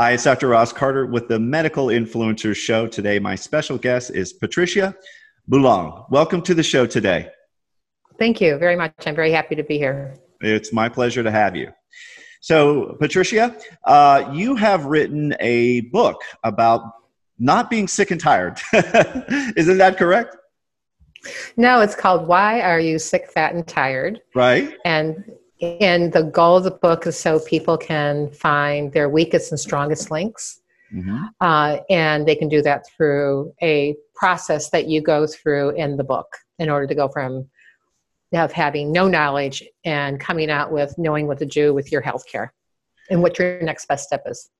Hi, it's Dr. Ross Carter with the Medical Influencers Show. Today, my special guest is Patricia Boulogne. Welcome to the show today. Thank you very much. I'm very happy to be here. It's my pleasure to have you. So, Patricia, uh, you have written a book about not being sick and tired. Isn't that correct? No, it's called Why Are You Sick, Fat, and Tired? Right. And and the goal of the book is so people can find their weakest and strongest links. Mm-hmm. Uh, and they can do that through a process that you go through in the book in order to go from of having no knowledge and coming out with knowing what to do with your healthcare and what your next best step is.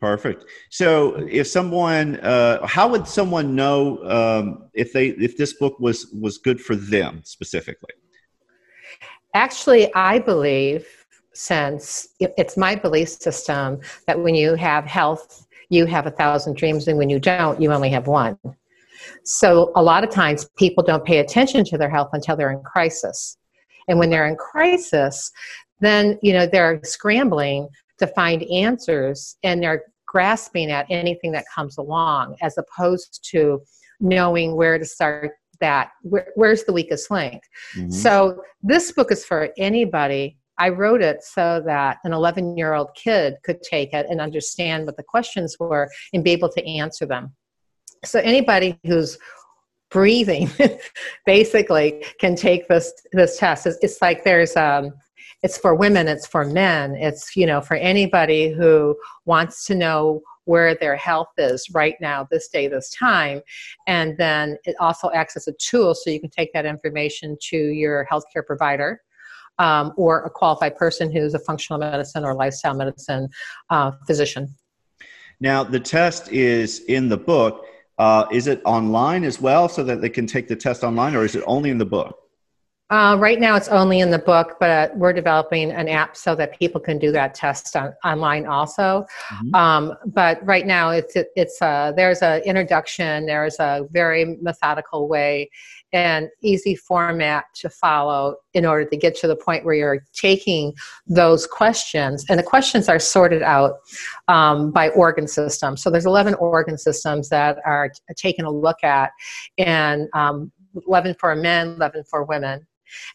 Perfect. So, if someone, uh, how would someone know um, if they if this book was was good for them specifically? Actually, I believe, since it's my belief system, that when you have health, you have a thousand dreams, and when you don't, you only have one. So, a lot of times, people don't pay attention to their health until they're in crisis, and when they're in crisis, then you know they're scrambling to find answers and they're grasping at anything that comes along as opposed to knowing where to start that where, where's the weakest link? Mm-hmm. so this book is for anybody. I wrote it so that an 11 year old kid could take it and understand what the questions were and be able to answer them. So anybody who's breathing basically can take this this test. It's, it's like there's um it's for women it's for men. It's you know for anybody who wants to know where their health is right now this day this time. And then it also acts as a tool so you can take that information to your healthcare provider um, or a qualified person who's a functional medicine or lifestyle medicine uh, physician. Now the test is in the book. Uh, is it online as well so that they can take the test online or is it only in the book uh, right now, it's only in the book, but uh, we're developing an app so that people can do that test on, online also. Mm-hmm. Um, but right now, it's it, it's uh, there's an introduction. There's a very methodical way and easy format to follow in order to get to the point where you're taking those questions and the questions are sorted out um, by organ system so there's 11 organ systems that are t- taken a look at and um, 11 for men 11 for women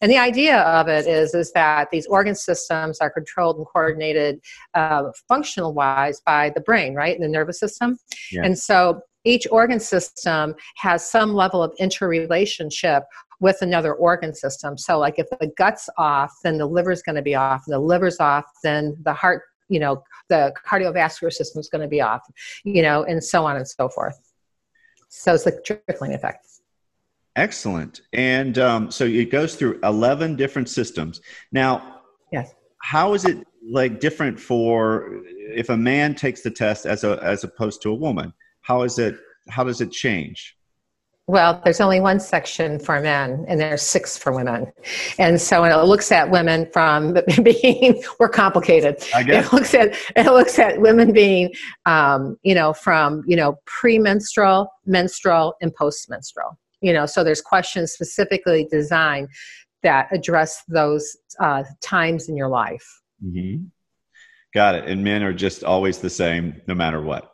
and the idea of it is, is that these organ systems are controlled and coordinated uh, functional wise by the brain, right? The nervous system. Yeah. And so each organ system has some level of interrelationship with another organ system. So, like if the gut's off, then the liver's going to be off. And the liver's off, then the heart, you know, the cardiovascular system is going to be off, you know, and so on and so forth. So it's the trickling effect. Excellent. And um, so it goes through 11 different systems. Now, yes. how is it like different for if a man takes the test as a as opposed to a woman? How is it how does it change? Well, there's only one section for men, and there's six for women. And so it looks at women from being we're complicated. I guess. It looks at it looks at women being, um, you know, from you know premenstrual, menstrual, and postmenstrual you know so there's questions specifically designed that address those uh, times in your life. Mm-hmm. got it. And men are just always the same no matter what.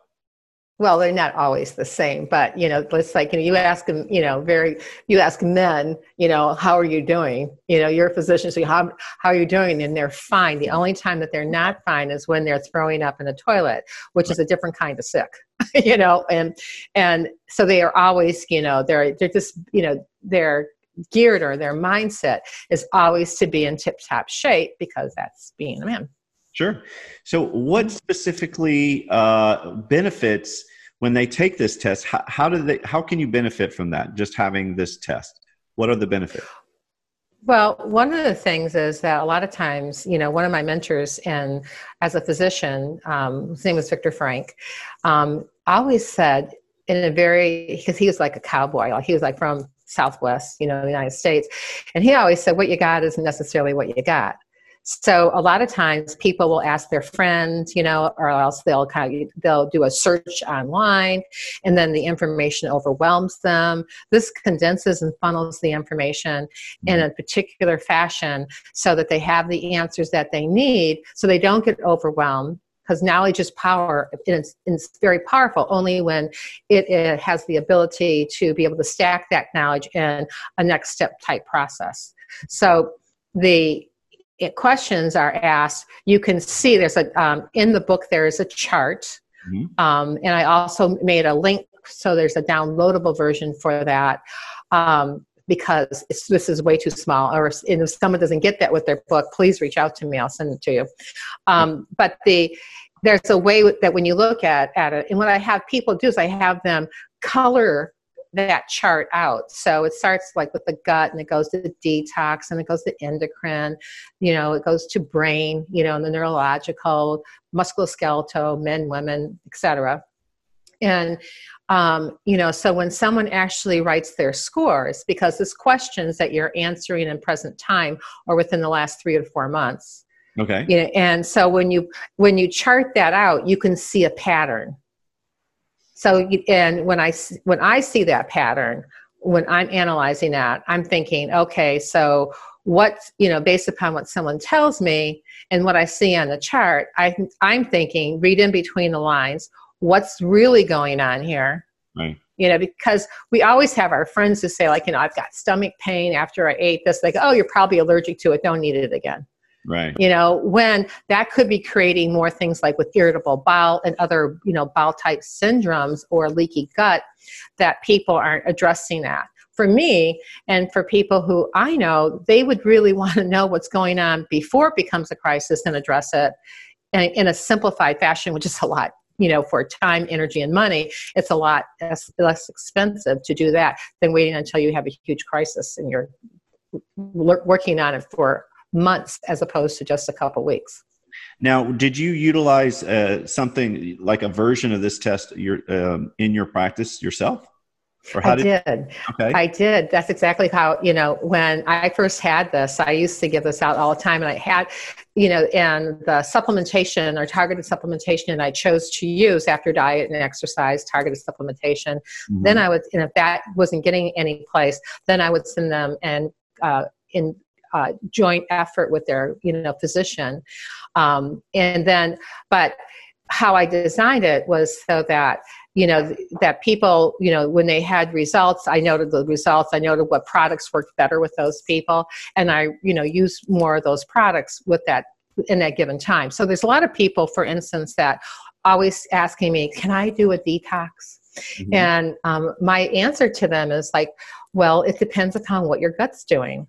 Well they're not always the same but you know it's like you, know, you ask them you know very you ask men you know how are you doing? You know you're a physician so how, how are you doing? And they're fine. The only time that they're not fine is when they're throwing up in a toilet which is a different kind of sick you know and and so they are always you know they're they're just you know they're geared or their mindset is always to be in tip top shape because that's being a man. Sure. So what specifically uh, benefits when they take this test? How, how do they how can you benefit from that just having this test? What are the benefits well, one of the things is that a lot of times, you know, one of my mentors and as a physician, um, his name was Victor Frank, um, always said in a very because he was like a cowboy, like he was like from Southwest, you know, the United States, and he always said, "What you got isn't necessarily what you got." So a lot of times people will ask their friends, you know, or else they'll kind of they'll do a search online and then the information overwhelms them. This condenses and funnels the information in mm-hmm. a particular fashion so that they have the answers that they need so they don't get overwhelmed because knowledge is power and it's, it's very powerful only when it, it has the ability to be able to stack that knowledge in a next step type process so the it, questions are asked you can see there's a um, in the book there is a chart mm-hmm. um, and i also made a link so there's a downloadable version for that um, because this is way too small or if someone doesn't get that with their book please reach out to me i'll send it to you um, but the there's a way that when you look at, at it and what i have people do is i have them color that chart out. So it starts like with the gut and it goes to the detox and it goes to endocrine, you know, it goes to brain, you know, and the neurological, musculoskeletal, men, women, etc. And um, you know, so when someone actually writes their scores, because it's questions that you're answering in present time or within the last three or four months. Okay. You know, and so when you when you chart that out, you can see a pattern so, and when I when I see that pattern, when I'm analyzing that, I'm thinking, okay, so what you know, based upon what someone tells me and what I see on the chart, I I'm thinking, read in between the lines, what's really going on here. Right. You know, because we always have our friends who say, like, you know, I've got stomach pain after I ate this. Like, oh, you're probably allergic to it. Don't eat it again. Right. You know, when that could be creating more things like with irritable bowel and other, you know, bowel type syndromes or leaky gut that people aren't addressing that. For me and for people who I know, they would really want to know what's going on before it becomes a crisis and address it in, a simplified fashion, which is a lot you know for time energy and money it's a lot less, less expensive to do that than waiting until you have a huge crisis and you're working on it for months as opposed to just a couple weeks. Now, did you utilize uh, something like a version of this test your, um, in your practice yourself? Or how I did, did. Okay. I did. That's exactly how, you know, when I first had this, I used to give this out all the time and I had, you know, and the supplementation or targeted supplementation and I chose to use after diet and exercise, targeted supplementation. Mm-hmm. Then I would, and if that wasn't getting any place, then I would send them and uh, in uh, joint effort with their you know physician. Um, and then but how i designed it was so that you know that people you know when they had results i noted the results i noted what products worked better with those people and i you know used more of those products with that in that given time. So there's a lot of people for instance that always asking me can i do a detox? Mm-hmm. and um, my answer to them is like well it depends upon what your gut's doing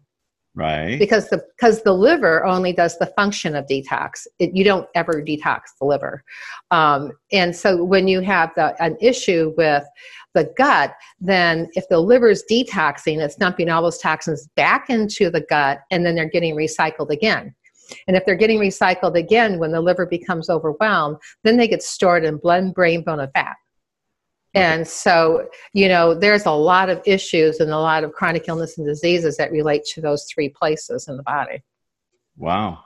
right. Because the because the liver only does the function of detox. It, you don't ever detox the liver. Um, and so when you have the, an issue with the gut then if the liver is detoxing it's dumping all those toxins back into the gut and then they're getting recycled again. And if they're getting recycled again when the liver becomes overwhelmed then they get stored in blood brain bone and fat and so, you know, there's a lot of issues and a lot of chronic illness and diseases that relate to those three places in the body. Wow.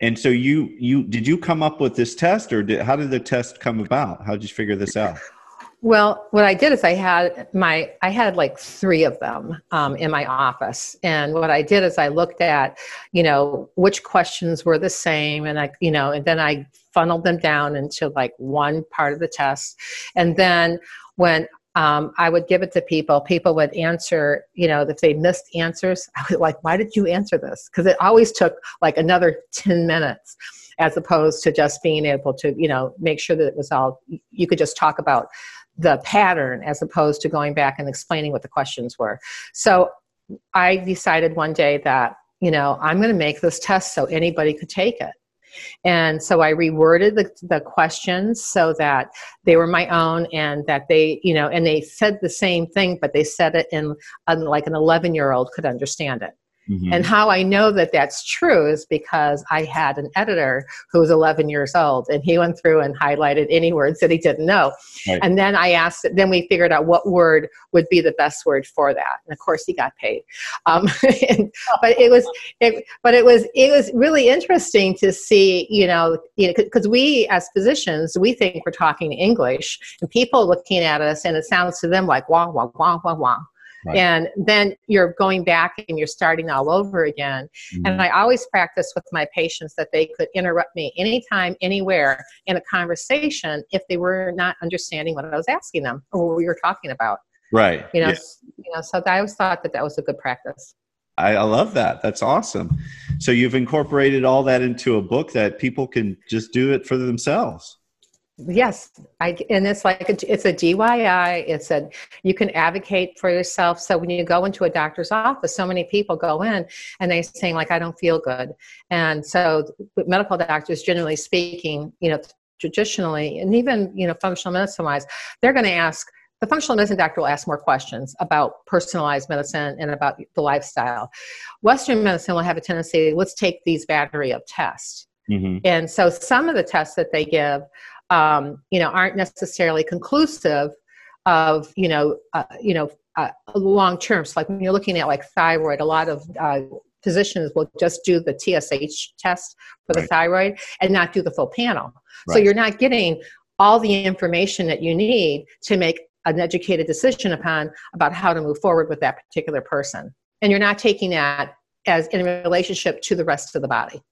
And so you you did you come up with this test or did, how did the test come about? How did you figure this out? Well, what I did is I had my I had like three of them um, in my office, and what I did is I looked at, you know, which questions were the same, and I, you know, and then I funneled them down into like one part of the test, and then when um, I would give it to people. People would answer, you know, if they missed answers, I was like, why did you answer this? Because it always took like another 10 minutes as opposed to just being able to, you know, make sure that it was all, you could just talk about the pattern as opposed to going back and explaining what the questions were. So I decided one day that, you know, I'm going to make this test so anybody could take it. And so I reworded the, the questions so that they were my own and that they, you know, and they said the same thing, but they said it in, in like an 11 year old could understand it. Mm-hmm. And how I know that that's true is because I had an editor who was 11 years old and he went through and highlighted any words that he didn't know. Right. And then I asked, then we figured out what word would be the best word for that. And of course, he got paid. Um, and, but it was, it, but it was, it was really interesting to see, you know, because you know, cause we as physicians, we think we're talking English and people looking at us and it sounds to them like wah, wah, wah, wah, wah Right. And then you're going back and you're starting all over again. Mm-hmm. And I always practice with my patients that they could interrupt me anytime, anywhere in a conversation if they were not understanding what I was asking them or what we were talking about. Right. You know, you know, so I always thought that that was a good practice. I, I love that. That's awesome. So you've incorporated all that into a book that people can just do it for themselves. Yes, I, and it's like a, it's a DIY. It's a you can advocate for yourself. So when you go into a doctor's office, so many people go in and they're saying like I don't feel good, and so medical doctors, generally speaking, you know, traditionally and even you know functional medicine wise, they're going to ask the functional medicine doctor will ask more questions about personalized medicine and about the lifestyle. Western medicine will have a tendency, let's take these battery of tests. Mm-hmm. And so some of the tests that they give, um, you know, aren't necessarily conclusive of, you know, uh, you know, uh, long term. So like when you're looking at like thyroid, a lot of uh, physicians will just do the TSH test for the right. thyroid and not do the full panel. Right. So you're not getting all the information that you need to make an educated decision upon about how to move forward with that particular person. And you're not taking that as in relationship to the rest of the body.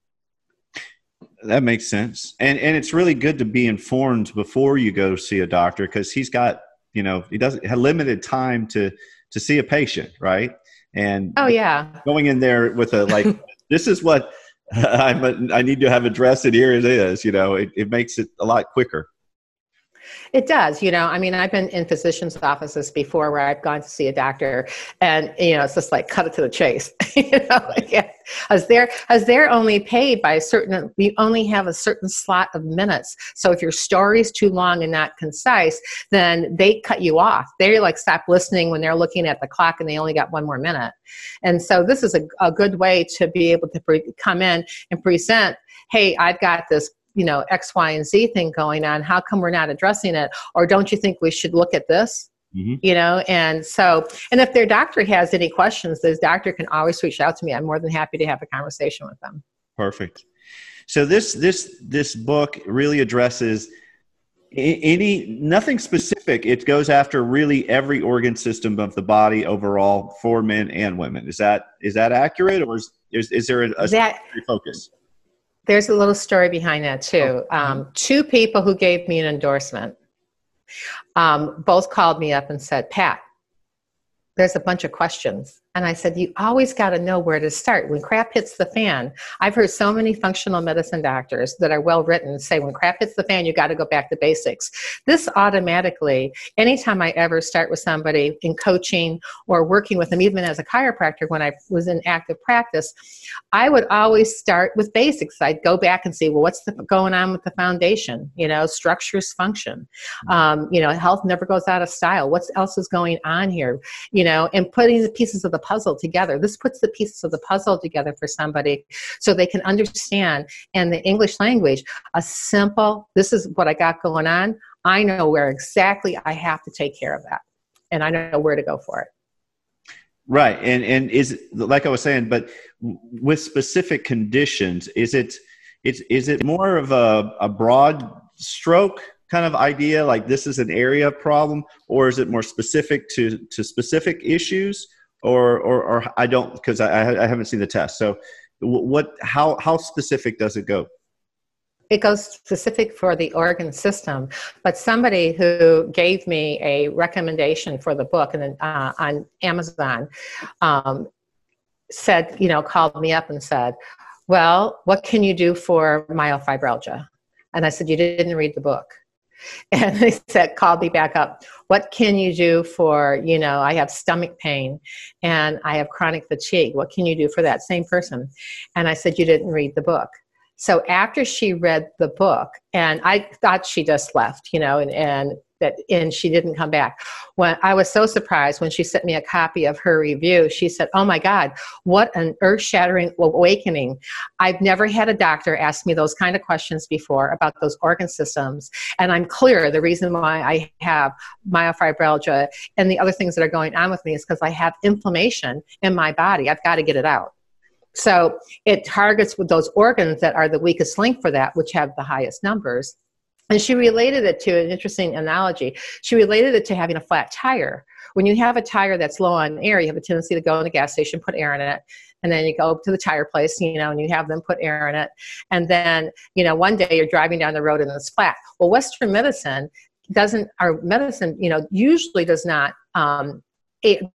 That makes sense. And and it's really good to be informed before you go see a doctor because he's got, you know, he doesn't have limited time to to see a patient, right? And oh yeah, going in there with a like this is what I'm a, I need to have addressed and here it is, you know, it, it makes it a lot quicker. It does, you know. I mean, I've been in physicians' offices before where I've gone to see a doctor, and you know, it's just like cut it to the chase. you know, like, as they're as they're only paid by a certain, we only have a certain slot of minutes. So if your story is too long and not concise, then they cut you off. They like stop listening when they're looking at the clock and they only got one more minute. And so this is a, a good way to be able to pre- come in and present. Hey, I've got this you know x y and z thing going on how come we're not addressing it? Or don't you think we should look at this? Mm-hmm. you know and so and if their doctor has any questions this doctor can always reach out to me. I'm more than happy to have a conversation with them. Perfect. So this this this book really addresses any nothing specific. It goes after really every organ system of the body overall for men and women. Is that is that accurate or is is, is there a, a that, focus there's a little story behind that too. Oh, um, two people who gave me an endorsement um, both called me up and said, Pat, there's a bunch of questions. And I said, You always got to know where to start. When crap hits the fan, I've heard so many functional medicine doctors that are well written say, When crap hits the fan, you got to go back to basics. This automatically, anytime I ever start with somebody in coaching or working with them, even as a chiropractor when I was in active practice, I would always start with basics. I'd go back and see, Well, what's the, going on with the foundation? You know, structures function. Um, you know, health never goes out of style. What else is going on here? You know, and putting the pieces of the puzzle together. This puts the pieces of the puzzle together for somebody so they can understand in the English language a simple, this is what I got going on. I know where exactly I have to take care of that. And I know where to go for it. Right. And and is like I was saying, but with specific conditions, is it it's is it more of a, a broad stroke kind of idea like this is an area problem or is it more specific to to specific issues or or, or I don't because I, I haven't seen the test. So what how how specific does it go? It goes specific for the organ system, but somebody who gave me a recommendation for the book and uh, on Amazon um, said, you know, called me up and said, "Well, what can you do for myofibrosis?" And I said, "You didn't read the book." and they said called me back up. What can you do for you know i have stomach pain and i have chronic fatigue. What can you do for that same person? And i said you didn't read the book. So after she read the book and i thought she just left you know and, and that and she didn't come back. When i was so surprised when she sent me a copy of her review. She said oh my god what an earth-shattering awakening. I've never had a doctor ask me those kind of questions before about those organ systems and i'm clear the reason why i have myofibrosis and the other things that are going on with me is because i have inflammation in my body. I've got to get it out. So it targets with those organs that are the weakest link for that which have the highest numbers And she related it to an interesting analogy. She related it to having a flat tire. When you have a tire that's low on air, you have a tendency to go in the gas station, put air in it, and then you go to the tire place, you know, and you have them put air in it. And then, you know, one day you're driving down the road and it's flat. Well, Western medicine doesn't, our medicine, you know, usually does not um,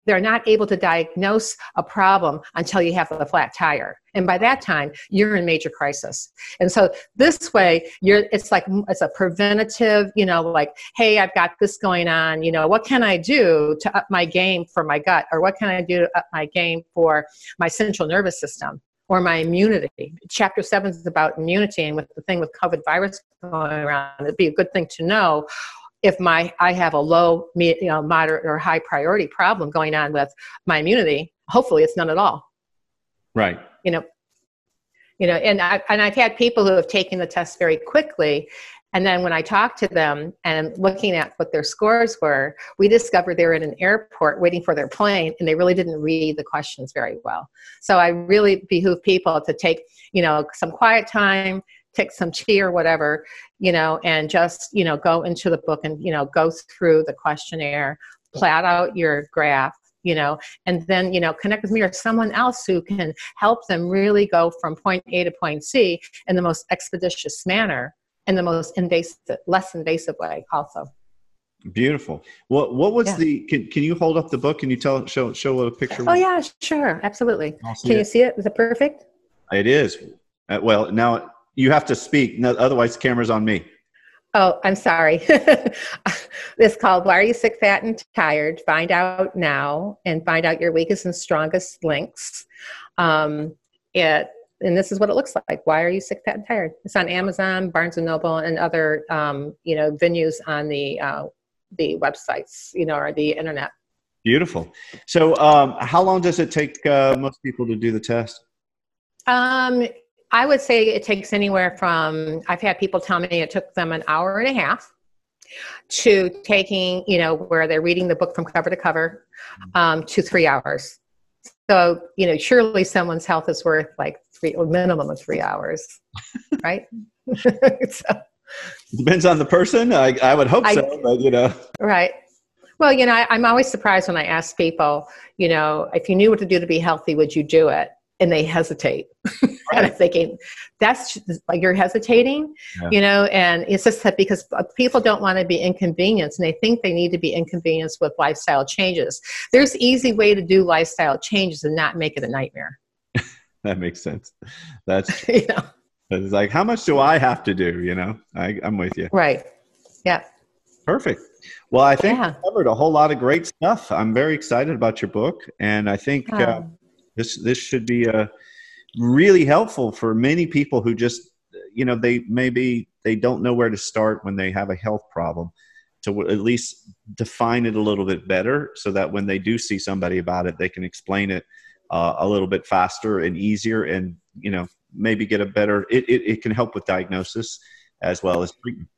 they're not able to diagnose a problem until you have a flat tire. And by that time you're in major crisis. And so this way you're it's like it's a preventative you know like hey i've got this going on. You know what can i do to up my game for my gut? Or what can i do to up my game for my central nervous system or my immunity. Chapter seven is about immunity, and with the thing with COVID virus going around, it'd be a good thing to know if my I have a low, you know, moderate or high priority problem going on with my immunity, hopefully it's none at all. Right. You know, you know, and I and I've had people who have taken the test very quickly, and then when I talked to them and looking at what their scores were, we discovered they were in an airport waiting for their plane, and they really didn't read the questions very well. So I really behoove people to take, you know, some quiet time, take some tea or whatever, you know, and just, you know, go into the book and, you know, go through the questionnaire, plot out your graph, you know, and then, you know, connect with me or someone else who can help them really go from point A to point C in the most expeditious manner and the most invasive, less invasive way also. Beautiful. What what was yeah. the? Can, can you hold up the book? Can you tell show show a picture? Oh yeah, sure, absolutely. Can it. you see it? Is it perfect? It is. Uh, well, now you have to speak. No, otherwise, the camera's on me. Oh, I'm sorry. this called Why Are You Sick, Fat, and Tired? Find out now and find out your weakest and strongest links. Um, it, and this is what it looks like. Why are you sick, fat, and tired? It's on Amazon, Barnes and Noble, and other um, you know venues on the uh, the websites, you know, or the internet. Beautiful. So, um, how long does it take uh, most people to do the test? Um, I would say it takes anywhere from, I've had people tell me it took them an hour and a half to taking, you know, where they're reading the book from cover to cover um, to three hours. So, you know, surely someone's health is worth like three, or minimum of three hours, right? so, Depends on the person. I, I would hope I, so, but you know. Right. Well, you know, I, I'm always surprised when I ask people, you know, if you knew what to do to be healthy, would you do it? And they hesitate. Right. and I'm thinking, that's like you're hesitating, yeah. you know, and it's just that because people don't want to be inconvenienced and they think they need to be inconvenienced with lifestyle changes. There's easy way to do lifestyle changes and not make it a nightmare. that makes sense. That's you know. It's like, how much do I have to do? You know, I, I'm with you. Right. Yeah. Perfect. Well, I think yeah. covered a whole lot of great stuff. I'm very excited about your book, and I think uh, this this should be a uh, really helpful for many people who just you know they maybe they don't know where to start when they have a health problem to at least define it a little bit better so that when they do see somebody about it they can explain it uh, a little bit faster and easier and you know maybe get a better it, it, it can help with diagnosis as well as treatment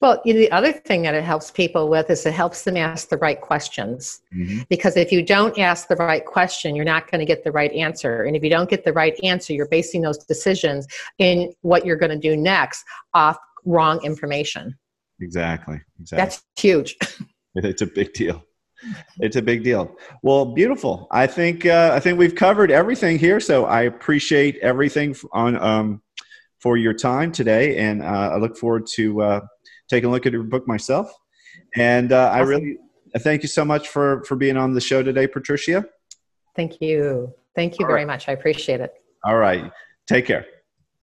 well, you know, the other thing that it helps people with is it helps them ask the right questions. Mm-hmm. Because if you don't ask the right question, you're not going to get the right answer. And if you don't get the right answer, you're basing those decisions in what you're going to do next off wrong information. Exactly. Exactly. That's huge. it's a big deal. It's a big deal. Well, beautiful. I think uh, I think we've covered everything here. So I appreciate everything on um, for your time today, and uh, I look forward to. Uh, taking a look at your book myself. And uh, I really thank you so much for for being on the show today, Patricia. Thank you. Thank you All very right. much. I appreciate it. All right. Take care.